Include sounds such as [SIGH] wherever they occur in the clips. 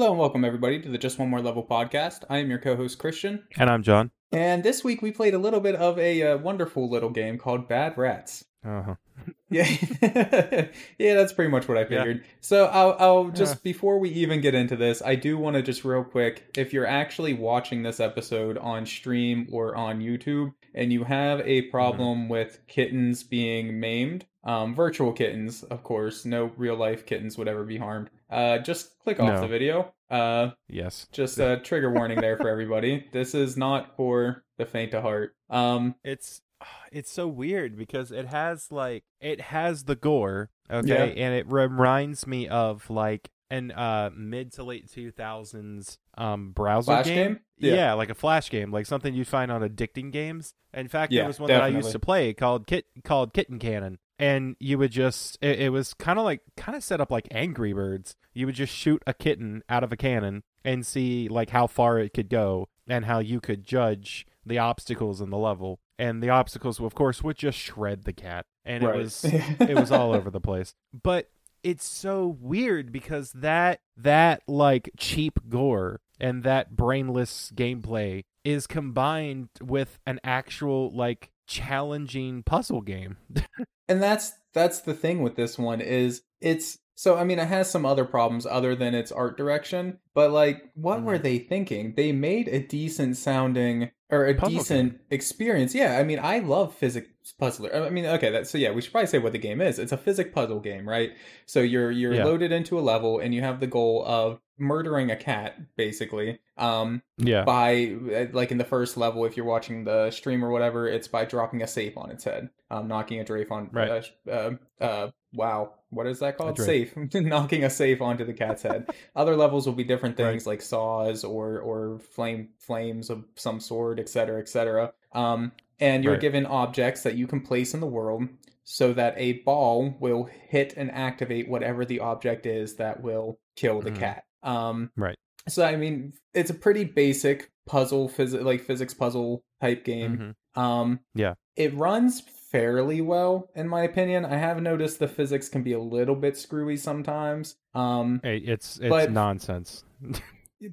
Hello and welcome everybody to the Just One More Level podcast. I am your co-host Christian, And I'm John. and this week we played a little bit of a uh, wonderful little game called Bad Rats. Uh-huh. [LAUGHS] Yeah, [LAUGHS] yeah, that's pretty much what I figured. So I'll, I'll just before we even get into this, I do want to just real quick, if you're actually watching this episode on stream or on YouTube, and you have a problem with kittens being maimed, um, virtual kittens, of course, no real life kittens would ever be harmed. Uh, just click off No. the video. Uh, Yes. just [LAUGHS] a trigger warning there for everybody. This is not for the faint of heart. Um, It's [SIGHS] it's so weird because it has like it has the gore, okay, and it reminds me of like an uh mid to late 2000s um browser Flash game. game? Yeah. Yeah. like a flash game, like something you'd find on addicting games. In fact, Yeah, there was one that I used to play called Kit called Kitten Cannon. And you would just it, it was kind of like kind of set up like Angry Birds. You would just shoot a kitten out of a cannon and see like how far it could go and how you could judge the obstacles in the level. And the obstacles of course would just shred the cat. And right. it was it was all over the place. But it's so weird because that that like cheap gore and that brainless gameplay is combined with an actual like challenging puzzle game. [LAUGHS] and that's that's the thing with this one is it's so i mean it has some other problems other than its art direction but like what Mhm. were they thinking they made a decent sounding or a Puzzle decent experience yeah i mean i love physics puzzler i mean okay that so yeah we should probably say what the game is it's a physics puzzle game right so you're you're Yeah. loaded into a level and you have the goal of murdering a cat basically um yeah. by uh, like in the first level if you're watching the stream or whatever it's by dropping a safe on its head um knocking a drape on Right. uh, uh, uh wow what is that called safe [LAUGHS] knocking a safe onto the cat's head [LAUGHS] other levels will be different things like saws or or flame flames of some sort etc etc um and you're Right. given objects that you can place in the world so that a ball will hit and activate whatever the object is that will kill the Mhm. cat um Right. so I mean, it's a pretty basic puzzle, phys- like physics puzzle type game. Mhm. Um, Yeah. it runs fairly well, in my opinion. I have noticed the physics can be a little bit screwy sometimes. Um, Hey, It's it's But- nonsense.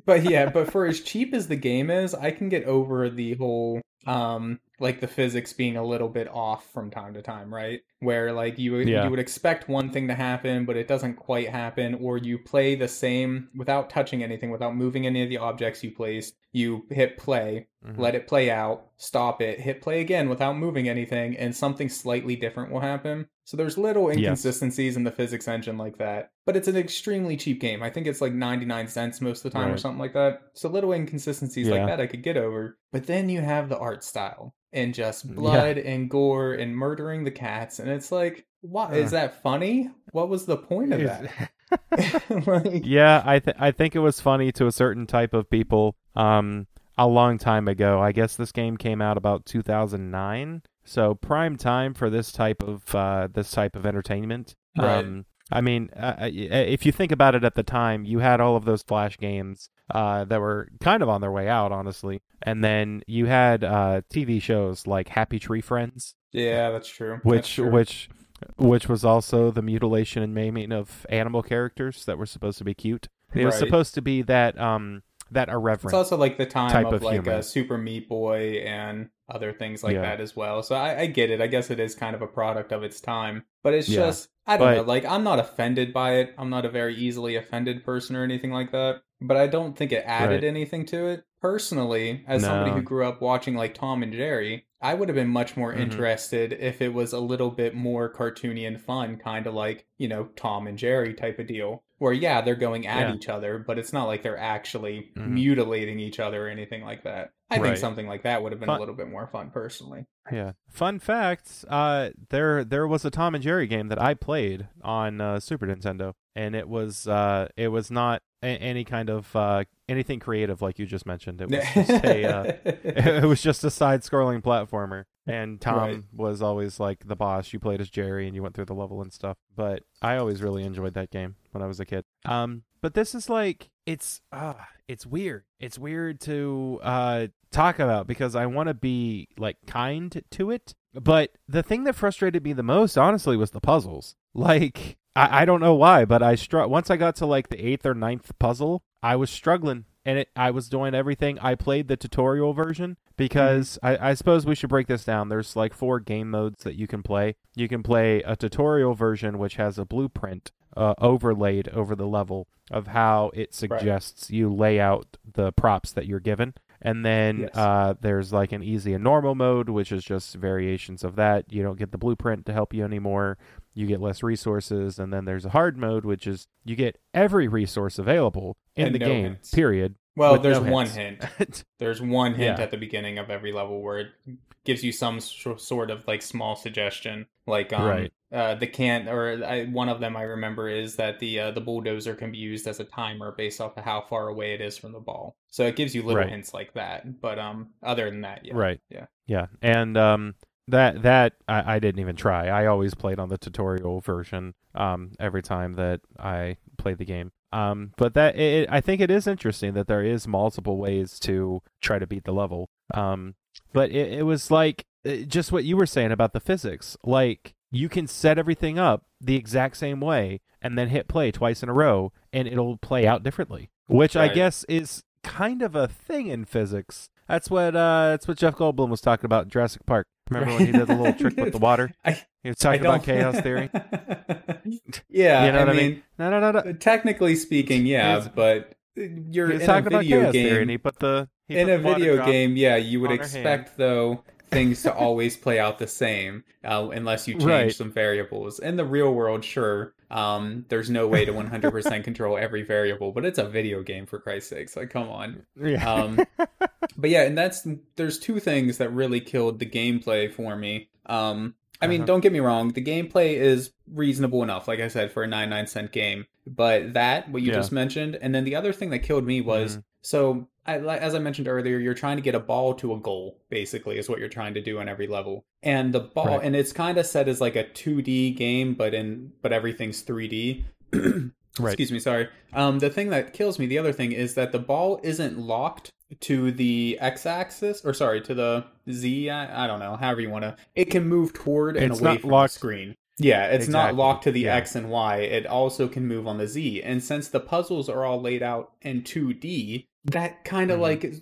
but yeah, [LAUGHS] but for as cheap as the game is, I can get over the whole um like the physics being a little bit off from time to time, right? Where like you would Yeah. you would expect one thing to happen, but it doesn't quite happen, or you play the same without touching anything, without moving any of the objects you placed. You hit play, Mhm. let it play out, stop it, hit play again without moving anything, and something slightly different will happen. So there's little Yes. inconsistencies in the physics engine like that. But it's an extremely cheap game. I think it's like 99 cents most of the time or something like that. So little inconsistencies like that I could get over. But then you have the art style and just Yeah. blood and gore and murdering the cats and it's like what is Uh. that funny? What was the point of that? [LAUGHS] [LAUGHS] like, yeah, I th- I think it was funny to a certain type of people. Um, a long time ago. I guess this game came out about 2009. So prime time for this type of uh, this type of entertainment. Right. Um, I mean, uh, uh, if you think about it, at the time you had all of those flash games uh, that were kind of on their way out, honestly, and then you had uh, TV shows like Happy Tree Friends, yeah, that's true. That's which true. which which was also the mutilation and maiming of animal characters that were supposed to be cute. It was supposed to be that um that irreverent. It's also like the time of, of like humor. a Super Meat Boy and other things like Yeah. that as well. So I, I get it. I guess it is kind of a product of its time, but it's Yeah. just I don't But- know. Like I'm not offended by it. I'm not a very easily offended person or anything like that. But I don't think it added Right. anything to it. Personally, as somebody who grew up watching like Tom and Jerry, I would have been much more Mhm. interested if it was a little bit more cartoony and fun, kind of like you know Tom and Jerry type of deal. Where yeah, they're going at Yeah. each other, but it's not like they're actually Mhm. mutilating each other or anything like that. I think something like that would have been Fun- a little bit more fun personally. Yeah. Fun facts uh, there there was a Tom and Jerry game that I played on uh, Super Nintendo, and it was uh, it was not a- any kind of uh, anything creative like you just mentioned. It was just a uh, [LAUGHS] [LAUGHS] it was just a side-scrolling platformer, and Tom Right. was always like the boss. You played as Jerry, and you went through the level and stuff. But I always really enjoyed that game when I was a kid. Um, but this is like it's ah, it's weird. It's weird to uh talk about because I want to be like kind to it. But the thing that frustrated me the most, honestly, was the puzzles. Like I, I don't know why, but I struck once I got to like the eighth or ninth puzzle. I was struggling and it, I was doing everything. I played the tutorial version because Mm-hmm. I, I suppose we should break this down. There's like four game modes that you can play. You can play a tutorial version, which has a blueprint uh, overlaid over the level of how it suggests you lay out the props that you're given. And then Yes. uh, there's like an easy and normal mode, which is just variations of that. You don't get the blueprint to help you anymore. You get less resources. And then there's a hard mode, which is you get every resource available in And the no game, hints. period. Well, there's no one hint. [LAUGHS] There's one hint at the beginning of every level where it gives you some sort of like small suggestion, like um, Right. uh, the can or I, one of them I remember is that the uh, the bulldozer can be used as a timer based off of how far away it is from the ball. So it gives you little Right. hints like that. But um, other than that, yeah, Right. yeah. Yeah. And um that that I, I didn't even try. I always played on the tutorial version um every time that I played the game. Um but that it, I think it is interesting that there is multiple ways to try to beat the level. Um but it, it was like uh, just what you were saying about the physics. Like you can set everything up the exact same way and then hit play twice in a row and it'll play out differently, which I guess is kind of a thing in physics. That's what uh that's what Jeff Goldblum was talking about in Jurassic Park. Remember when he did the little trick with the water? [LAUGHS] I, He was talking about chaos [LAUGHS] theory. yeah, You know I what I mean, mean? No, no, no, no. Uh, technically speaking, yeah, He's- but you're was in a talking about video chaos game. theory, and he put the he in a video game, yeah, you would expect though things to always play out the same uh, unless you change Right. some variables. In the real world, sure, um, there's no way to 100% control every variable, but it's a video game for Christ's sakes. Like, come on. Yeah. Um, [LAUGHS] but yeah, and that's there's two things that really killed the gameplay for me. Um, I mean, Uh-huh. don't get me wrong, the gameplay is reasonable enough, like I said, for a 99 cent game. But that, what you Yeah. just mentioned, and then the other thing that killed me was Mhm. so, I, as I mentioned earlier, you're trying to get a ball to a goal, basically, is what you're trying to do on every level. And the ball, Right. and it's kind of set as like a 2D game, but in but everything's 3D. [CLEARS THROAT] Right. Excuse me, sorry. Um, the thing that kills me, the other thing, is that the ball isn't locked to the x-axis, or sorry, to the z. I, I don't know, however you want to. It can move toward and It's away not from locked- the screen. Yeah, it's not locked to the Yeah. x and y. It also can move on the z. And since the puzzles are all laid out in 2D, that kind of Mhm. like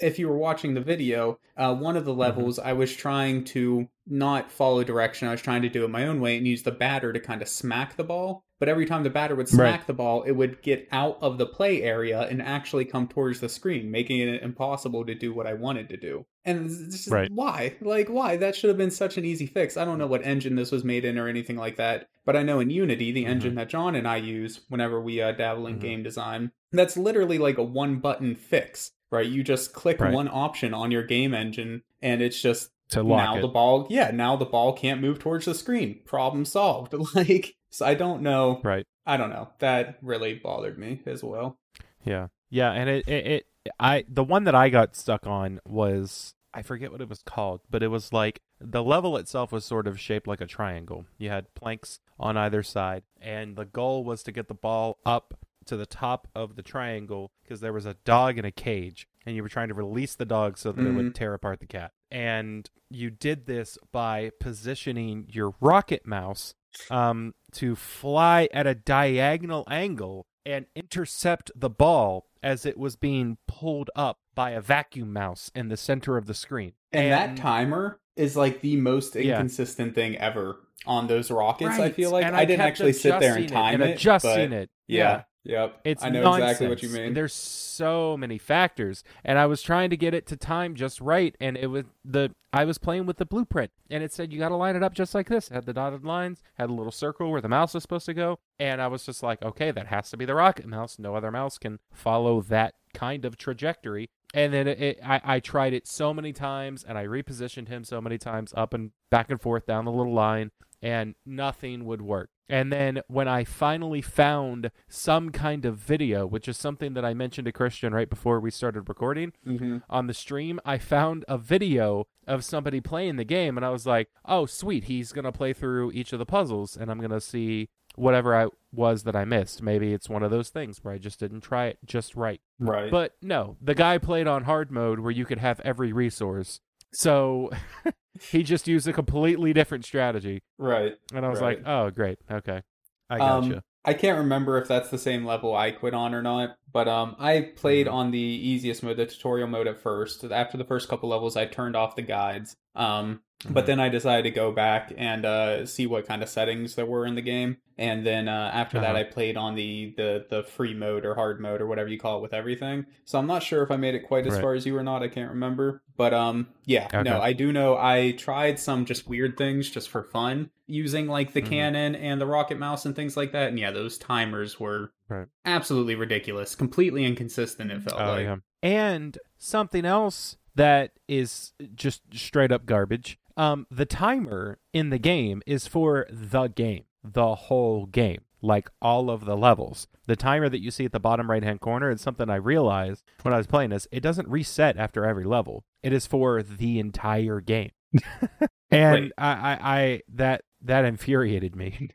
if you were watching the video, uh, one of the levels I was trying to not follow direction. I was trying to do it my own way and use the batter to kind of smack the ball. But every time the batter would smack Right. the ball, it would get out of the play area and actually come towards the screen, making it impossible to do what I wanted to do. And just, Right. why? Like, why? That should have been such an easy fix. I don't know what engine this was made in or anything like that, but I know in Unity, the Mhm. engine that John and I use whenever we uh, dabble in Mhm. game design, that's literally like a one button fix, right? You just click Right. one option on your game engine, and it's just to lock now it. the ball yeah now the ball can't move towards the screen problem solved [LAUGHS] like so i don't know Right. i don't know that really bothered me as well Yeah. Yeah, and it, it it I the one that I got stuck on was I forget what it was called, but it was like the level itself was sort of shaped like a triangle. You had planks on either side, and the goal was to get the ball up to the top of the triangle because there was a dog in a cage, and you were trying to release the dog so that it Mhm. would tear apart the cat. And you did this by positioning your rocket mouse um, to fly at a diagonal angle and intercept the ball as it was being pulled up by a vacuum mouse in the center of the screen. and, that timer is like the most Yeah. inconsistent thing ever on those rockets i feel like and i, didn't actually sit there and adjusting it time and it, adjusting it. yeah, yep It's i know nonsense. exactly what you mean There's so many factors, and I was trying to get it to time just right, and it was the I was playing with the blueprint, and it said you got to line it up just like this. It had the dotted lines, had a little circle where the mouse was supposed to go, and I was just like, okay, that has to be the rocket mouse. No other mouse can follow that kind of trajectory. And then it, it, I, I tried it so many times, and I repositioned him so many times up and back and forth down the little line, and nothing would work. And then when I finally found some kind of video, which is something that I mentioned to Christian right before we started recording hmm on the stream, I found a video of somebody playing the game, and I was like, oh, sweet, he's going to play through each of the puzzles, and I'm going to see whatever I was that I missed. Maybe it's one of those things where I just didn't try it just right. right But no, the guy played on hard mode where you could have every resource. So [LAUGHS] he just used a completely different strategy. right And I was Right. like, oh, great. Okay. I Um, gotcha. I can't remember if that's the same level I quit on or not, but um, I played Mhm. on the easiest mode, the tutorial mode at first. After the first couple levels, I turned off the guides. Um, but then I decided to go back and uh, see what kind of settings there were in the game, and then uh, after that, Uh-huh. I played on the, the the free mode or hard mode or whatever you call it with everything. So I'm not sure if I made it quite as Right. far as you or not. I can't remember, but um, yeah, Okay. no, I do know I tried some just weird things just for fun using like the Mhm. cannon and the rocket mouse and things like that, and yeah, those timers were Right. absolutely ridiculous, completely inconsistent. It felt Oh like. yeah. And something else that is just straight up garbage. Um, the timer in the game is for the game, the whole game, like all of the levels. The timer that you see at the bottom right hand corner is something I realized when I was playing this. It doesn't reset after every level. It is for the entire game. [LAUGHS] and I, I, I that that infuriated me.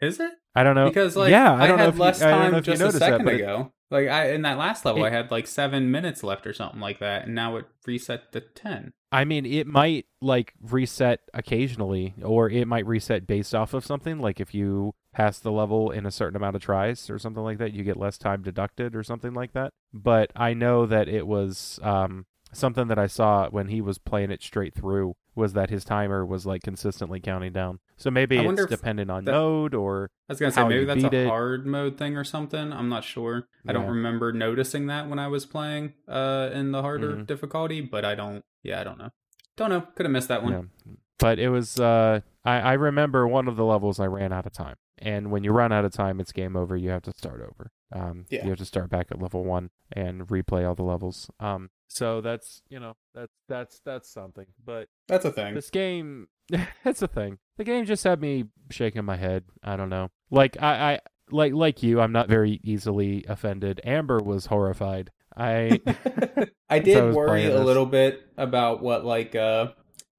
Is it? I don't know Because like yeah, I, I don't know had if less you, I don't know time just a second it- ago. Like I in that last level, It- I had like seven minutes left or something like that, and now it reset to ten. I mean, it might like reset occasionally, or it might reset based off of something. Like if you pass the level in a certain amount of tries or something like that, you get less time deducted or something like that. But I know that it was um, something that I saw when he was playing it straight through was that his timer was like consistently counting down. So maybe I it's dependent on that- mode or I was gonna say maybe that's a it. hard mode thing or something. I'm not sure. I don't remember noticing that when I was playing uh in the harder Mhm. difficulty, but I don't. Yeah, I don't know. Don't know. Could have missed that one. Yeah. But it was uh I, I remember one of the levels I ran out of time. And when you run out of time it's game over, you have to start over. Um Yeah. you have to start back at level one and replay all the levels. Um so that's you know, that's that's that's something. But That's a thing. this game [LAUGHS] it's a thing. The game just had me shaking my head. I don't know. Like I, I like like you, I'm not very easily offended. Amber was horrified. I [LAUGHS] I [LAUGHS] I did was worry a little bit about what like uh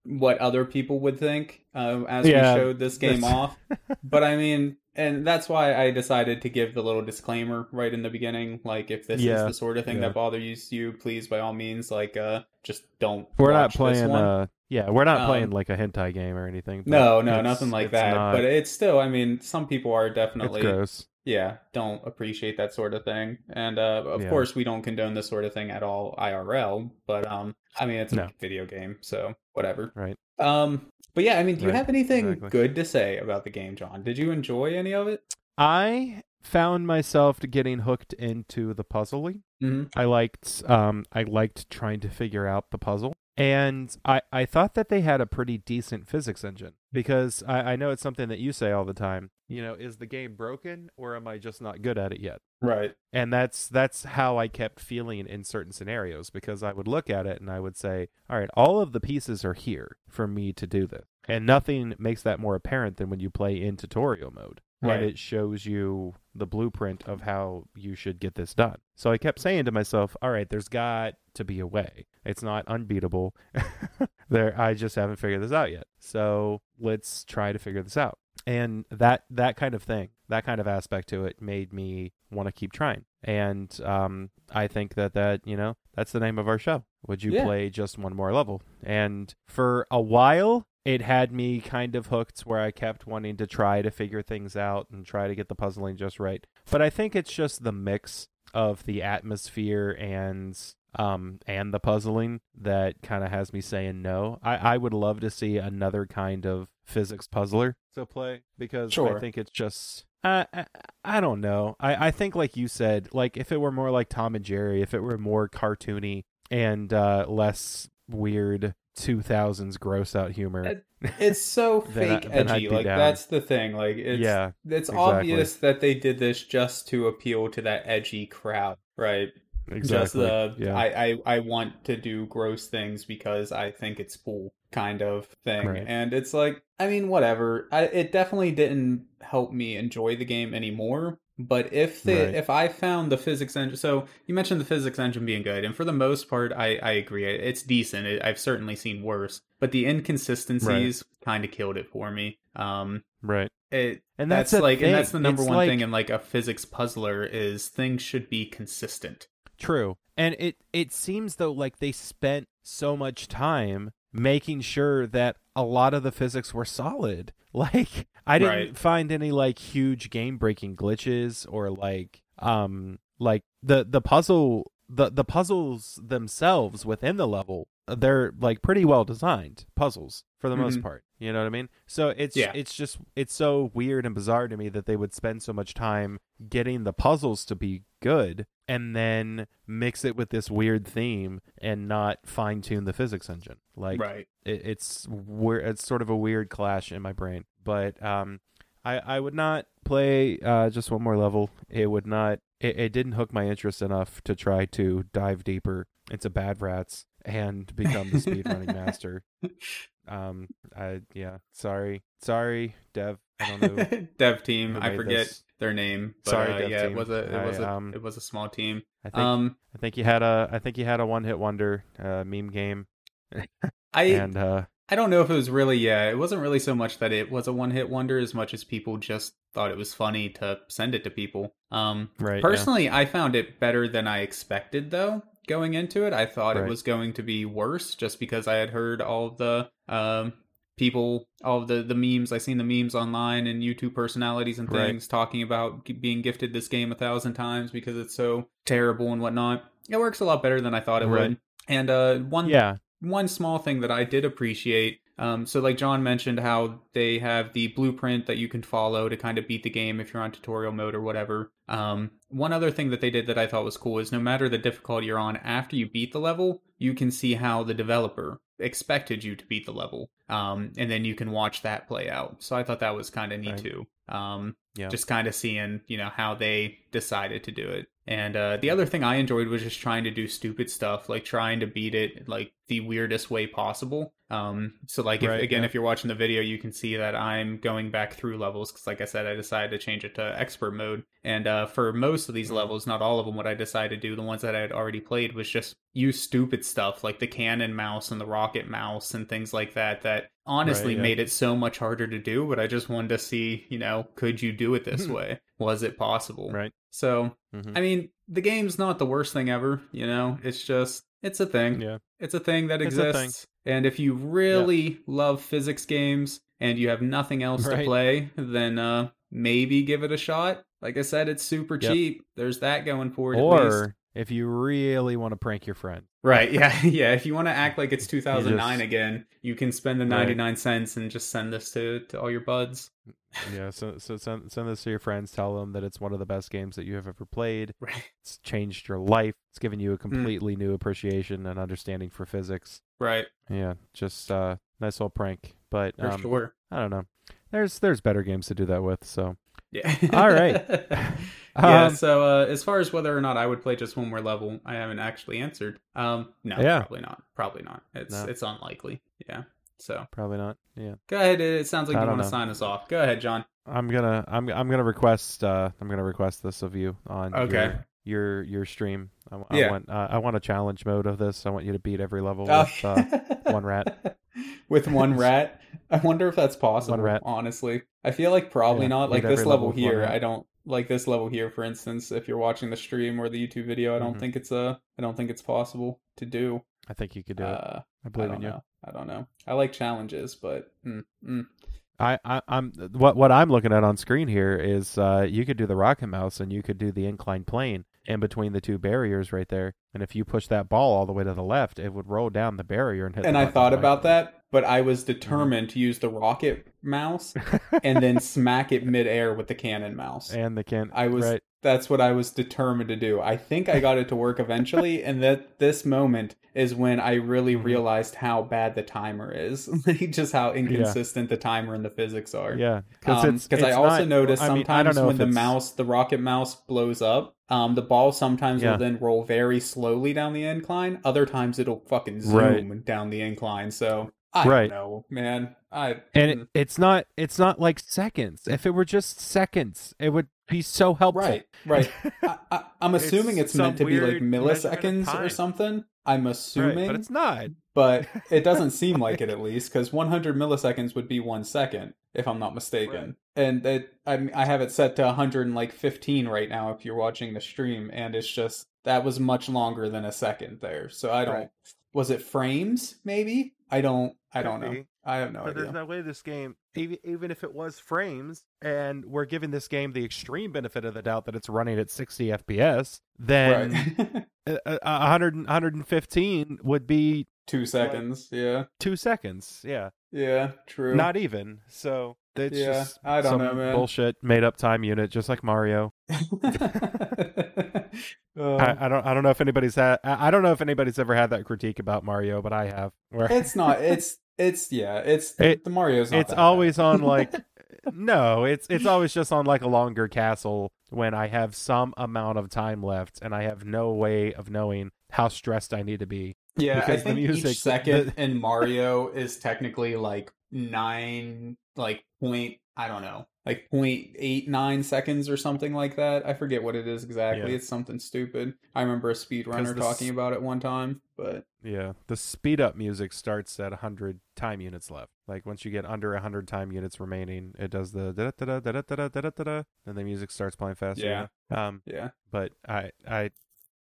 what other people would think uh, as Yeah, we showed this game off. [LAUGHS] But I mean, and that's why I decided to give the little disclaimer right in the beginning. Like, if this is the sort of thing yeah. that bothers you, please by all means, like, uh, just don't. we're not playing one. uh yeah, we're not Um, playing like a hentai game or anything. No, no, nothing like that. not- But it's still, I mean, some people are definitely gross. Yeah don't appreciate that sort of thing and uh, of Yeah. course we don't condone this sort of thing at all irl but um i mean it's a No. video game so whatever Right. um but yeah i mean do you Right, have anything exactly. good to say about the game john did you enjoy any of it I found myself getting hooked into the puzzling. mm-hmm. I liked um I liked trying to figure out the puzzle. And I, I thought that they had a pretty decent physics engine because I, I know it's something that you say all the time. You know, is the game broken or am I just not good at it yet? right And that's that's how I kept feeling in certain scenarios because I would look at it and I would say, all right, all of the pieces are here for me to do this. And nothing makes that more apparent than when you play in tutorial mode. Right. And it shows you the blueprint of how you should get this done. So I kept saying to myself, all right, there's got to be a way. It's not unbeatable. [LAUGHS] there I just haven't figured this out yet. So let's try to figure this out. And that that kind of thing, that kind of aspect to it made me want to keep trying. And um, I think that that, you know, that's the name of our show. Would you Yeah. play just one more level? And for a while, it had me kind of hooked where I kept wanting to try to figure things out and try to get the puzzling just right. But I think it's just the mix of the atmosphere and um and the puzzling that kind of has me saying no. I I would love to see another kind of physics puzzler to play because Sure. I think it's just I, I I don't know. I I think like you said, like if it were more like Tom and Jerry, if it were more cartoony and uh less weird 2000s gross out humor. it's so [LAUGHS] fake I'd edgy like down. that's the thing like it's yeah, it's exactly. obvious that they did this just to appeal to that edgy crowd right exactly. just the yeah. I, I I want to do gross things because I think it's cool kind of thing. Right. And it's like I mean whatever. I, it definitely didn't help me enjoy the game anymore. But if the Right. if I found the physics engine, so you mentioned the physics engine being good, and for the most part, I I agree. It's decent. It, I've certainly seen worse, but the inconsistencies kind of killed it for me. Um, right. it And that's, that's, like, thing. and that's the number It's one like- thing in like a physics puzzler is things should be consistent. True. And it it seems though like they spent so much time making sure that a lot of the physics were solid. [LAUGHS] Like I didn't Right. find any like huge game breaking glitches or like um like the the puzzle the the puzzles themselves within the level they're like pretty well designed puzzles for the most Mhm. part you know what i mean so it's Yeah. it's just it's so weird and bizarre to me that they would spend so much time getting the puzzles to be good and then mix it with this weird theme and not fine tune the physics engine like right. it, it's weird. It's sort of a weird clash in my brain. But um, I I would not play uh just one more level. It would not. It, it didn't hook my interest enough to try to dive deeper into Bad Rats and become the speedrunning master. [LAUGHS] Um, I yeah. Sorry, sorry, Dev. I don't know. [LAUGHS] dev team. I forget this. their name. But, Sorry, uh, yeah, team. it was a it was a um, it was a small team. I think Um, I think you had a I think you had a one hit wonder uh, meme game I [LAUGHS] and uh I don't know if it was really yeah. It wasn't really so much that it was a one hit wonder as much as people just thought it was funny to send it to people. Um, right yeah. personally, I found it better than I expected though. Going into it, I thought Right. it was going to be worse just because I had heard all the um people all of the the memes i seen the memes online and youtube personalities and Right. things talking about g- being gifted this game a thousand times because it's so terrible and whatnot it works a lot better than i thought it Right. would and uh one yeah one small thing that I did appreciate. Um, so, like John mentioned, how they have the blueprint that you can follow to kind of beat the game if you're on tutorial mode or whatever. Um, one other thing that they did that I thought was cool is no matter the difficulty you're on, after you beat the level, you can see how the developer expected you to beat the level, um, and then you can watch that play out. So I thought that was kind of neat Right. too. Um, Yeah. just kind of seeing you know how they decided to do it. And uh, the other thing I enjoyed was just trying to do stupid stuff, like trying to beat it like the weirdest way possible. Um, so like if, Right, again, yeah. if you're watching the video, you can see that I'm going back through levels because, like I said, I decided to change it to expert mode. And uh, for most of these Mhm. levels, not all of them, what I decided to do, the ones that I had already played, was just use stupid stuff like the cannon mouse and the rocket mouse and things like that. That honestly Right, yeah. made it so much harder to do. But I just wanted to see, you know, could you do it this Mhm. way? Was it possible? right So Mhm. I mean, the game's not the worst thing ever, you know? It's just, it's a thing. yeah It's a thing that exists. And if you really love physics games and you have nothing [LAUGHS] else to play, then uh, maybe give it a shot. Like I said, it's super Yep. cheap. There's that going for it. or if you really want to prank your friend Right, yeah, [LAUGHS] yeah. If you want to act like it's 2009 just- again, you can spend the Right. 99 cents and just send this to, to all your buds. yeah so so send, send this to your friends tell them that it's one of the best games that you have ever played [LAUGHS] Right. it's changed your life it's given you a completely new appreciation and understanding for physics Right, yeah just uh nice little prank but um sure. i don't know there's there's better games to do that with so Yeah. All right. [LAUGHS] yeah. Um, So uh, as far as whether or not I would play just one more level, I haven't actually answered. Um, no, Yeah. probably not. Probably not. It's No. it's unlikely. Yeah. So probably not yeah go ahead. It sounds like I you want to sign us off. Go ahead, John. i'm gonna i'm i'm gonna request uh i'm gonna request this of you on Okay. your your, your stream I, I Yeah. want uh, i want a challenge mode of this i want you to beat every level Oh. with uh, [LAUGHS] one rat. With one [LAUGHS] rat. I wonder if that's possible. rat. Honestly, I feel like probably Yeah, not. Like this level level here. I don't like this level here. For instance, if you're watching the stream or the YouTube video, I don't Mhm. think it's uh, I don't think it's possible to do. i think you could do Uh, i I believe don't in you know. I don't know. I like challenges, but mm, mm. I, I I'm what what I'm looking at on screen here is uh you could do the rocket mouse and you could do the inclined plane in between the two barriers right there. And if you push that ball all the way to the left, it would roll down the barrier and hit. and I thought right about that, but I was mm-hmm. determined to use the rocket mouse [LAUGHS] and then smack it midair with the cannon mouse. and the can. I was right. That's what I was determined to do. I think I got it to work eventually, [LAUGHS] and that this moment is when I really Mhm. realized how bad the timer is, [LAUGHS] [LAUGHS] like just how inconsistent the timer and the physics are. Yeah, Because Um, I also not- noticed I mean, sometimes when the it's- mouse, the rocket mouse, blows up, um, the ball sometimes Yeah. will then roll very slowly down the incline. Other times it'll fucking zoom Right. down the incline. So I Right. don't know, man. I and it, it's not it's not like seconds. If it were just seconds, it would be so helpful. right, right. I, I, I'm [LAUGHS] assuming it's, some meant to be like weird measurement of milliseconds or something. I'm assuming, Right, but it's not. but it [LAUGHS] doesn't seem like it at least because 100 milliseconds would be one second if i'm not mistaken and it I, I have it set to 115 right now if you're watching the stream and it's just that was much longer than a second there so i don't Right. was it frames maybe I don't. I don't know. be. I have no but idea. there's no way this game, even even if it was frames, and we're giving this game the extreme benefit of the doubt that it's running at 60 FPS, then right. [LAUGHS] a, a- a 100, 115 would be Two seconds. Yeah. two seconds. Yeah, Yeah. True. not even. So it's Yeah, just I don't some know, man. bullshit made up time unit, just like Mario. Uh, [LAUGHS] I, I don't I don't know if anybody's had I I don't know if anybody's ever had that critique about Mario, but I have. Where it's not. [LAUGHS] It's. It's. Yeah. It's It- the Mario's. It's always on like [LAUGHS] no it's it's always just on like a longer castle when i have some amount of time left and i have no way of knowing how stressed i need to be Yeah, I because the think music- each second the- in Mario is technically like nine, like point, I don't know, like point eight nine seconds or something like that. I forget what it is exactly. Yeah. It's something stupid. I remember a speedrunner talking s- about it one time, but yeah the speed up music starts at 100 time units left like once you get under 100 time units remaining it does the da da da da da da da da da then the music starts playing faster Yeah. um yeah, but i i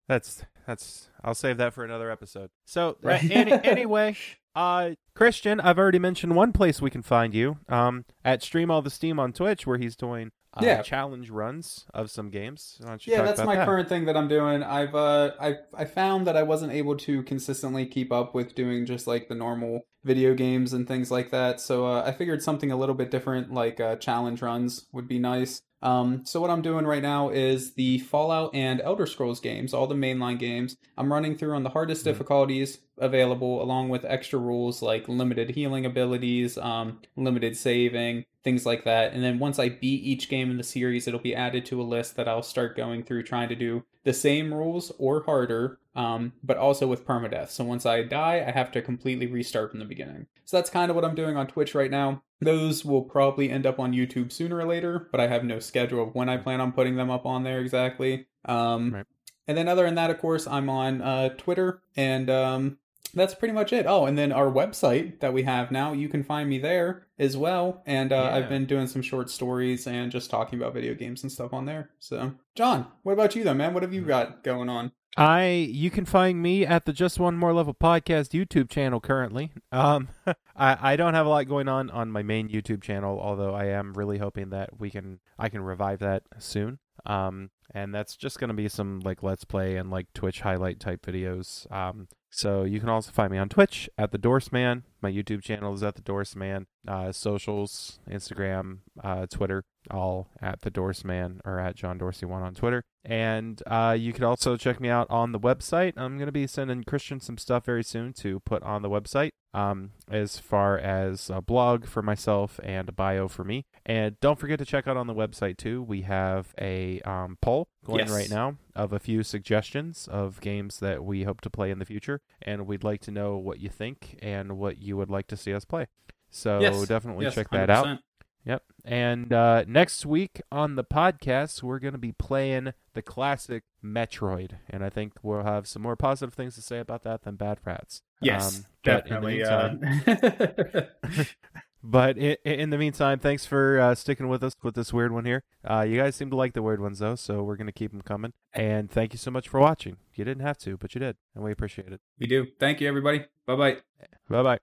that's that's i'll save that for another episode so uh, any, anyway uh christian i've already mentioned one place we can find you um at stream all the steam on twitch where he's doing uh, Yeah. challenge runs of some games Why don't you yeah. That's my that? current thing that I'm doing. I've uh, I I found that I wasn't able to consistently keep up with doing just like the normal video games and things like that. So uh, I figured something a little bit different, like uh, challenge runs, would be nice. Um, so what I'm doing right now is the Fallout and Elder Scrolls games, all the mainline games. I'm running through on the hardest Mhm. difficulties available, along with extra rules like limited healing abilities, um, limited saving, things like that. And then once I beat each game in the series, it'll be added to a list that I'll start going through trying to do the same rules or harder, um, but also with permadeath. So once I die, I have to completely restart from the beginning. So that's kind of what I'm doing on Twitch right now. Those will probably end up on YouTube sooner or later, but I have no schedule of when I plan on putting them up on there exactly. Um, Right. And then other than that, of course, I'm on uh, Twitter, and um, that's pretty much it. Oh, and then our website that we have now, you can find me there as well. And uh, Yeah. I've been doing some short stories and just talking about video games and stuff on there. So, John, what about you, though, man? What have you got going on? I you can find me at the Just One More Level podcast YouTube channel currently. Um, [LAUGHS] I I don't have a lot going on on my main YouTube channel, although I am really hoping that we can I can revive that soon. Um, and that's just gonna be some like let's play and like Twitch highlight type videos. Um, so you can also find me on Twitch at the Dorseman. My YouTube channel is at the Dorseman. Uh, socials, Instagram, uh, Twitter, all at the Dorseman or at John Dorsey One on Twitter. And uh, you can also check me out on the website. I'm going to be sending Christian some stuff very soon to put on the website, um, as far as a blog for myself and a bio for me. And don't forget to check out on the website too. We have a um, poll going Yes. right now of a few suggestions of games that we hope to play in the future, and we'd like to know what you think and what you would like to see us play. So Yes. definitely Yes, check that out. 100%. Yep. And uh, next week on the podcast, we're going to be playing the classic Metroid. And I think we'll have some more positive things to say about that than bad rats. Yes, Um, but in the definitely. meantime- uh, [LAUGHS] But in, in the meantime, thanks for uh, sticking with us with this weird one here. Uh, you guys seem to like the weird ones, though, so we're going to keep them coming. And thank you so much for watching. You didn't have to, but you did. And we appreciate it. we do. Thank you, everybody. Bye bye. Bye bye.